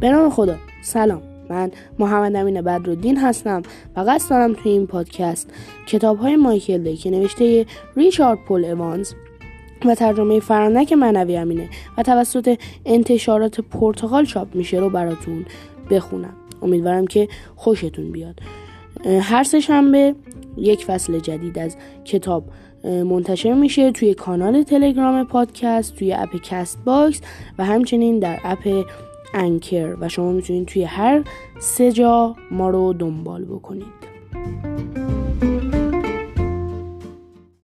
به نام خدا. سلام. من محمد امین بدرالدین هستم. و قصد دارم توی این پادکست. کتاب های مایکل وی که نوشته ریچارد پول اوانز و ترجمه فرانک معنوی امینه و توسط انتشارات پرتقال چاپ میشه رو براتون بخونم. امیدوارم که خوشتون بیاد. هر سه شنبه یک فصل جدید از کتاب منتشر میشه توی کانال تلگرام پادکست توی app Castbox و همچنین در اپ انکر و شما می‌تونید توی هر سه جا ما رو دنبال بکنید.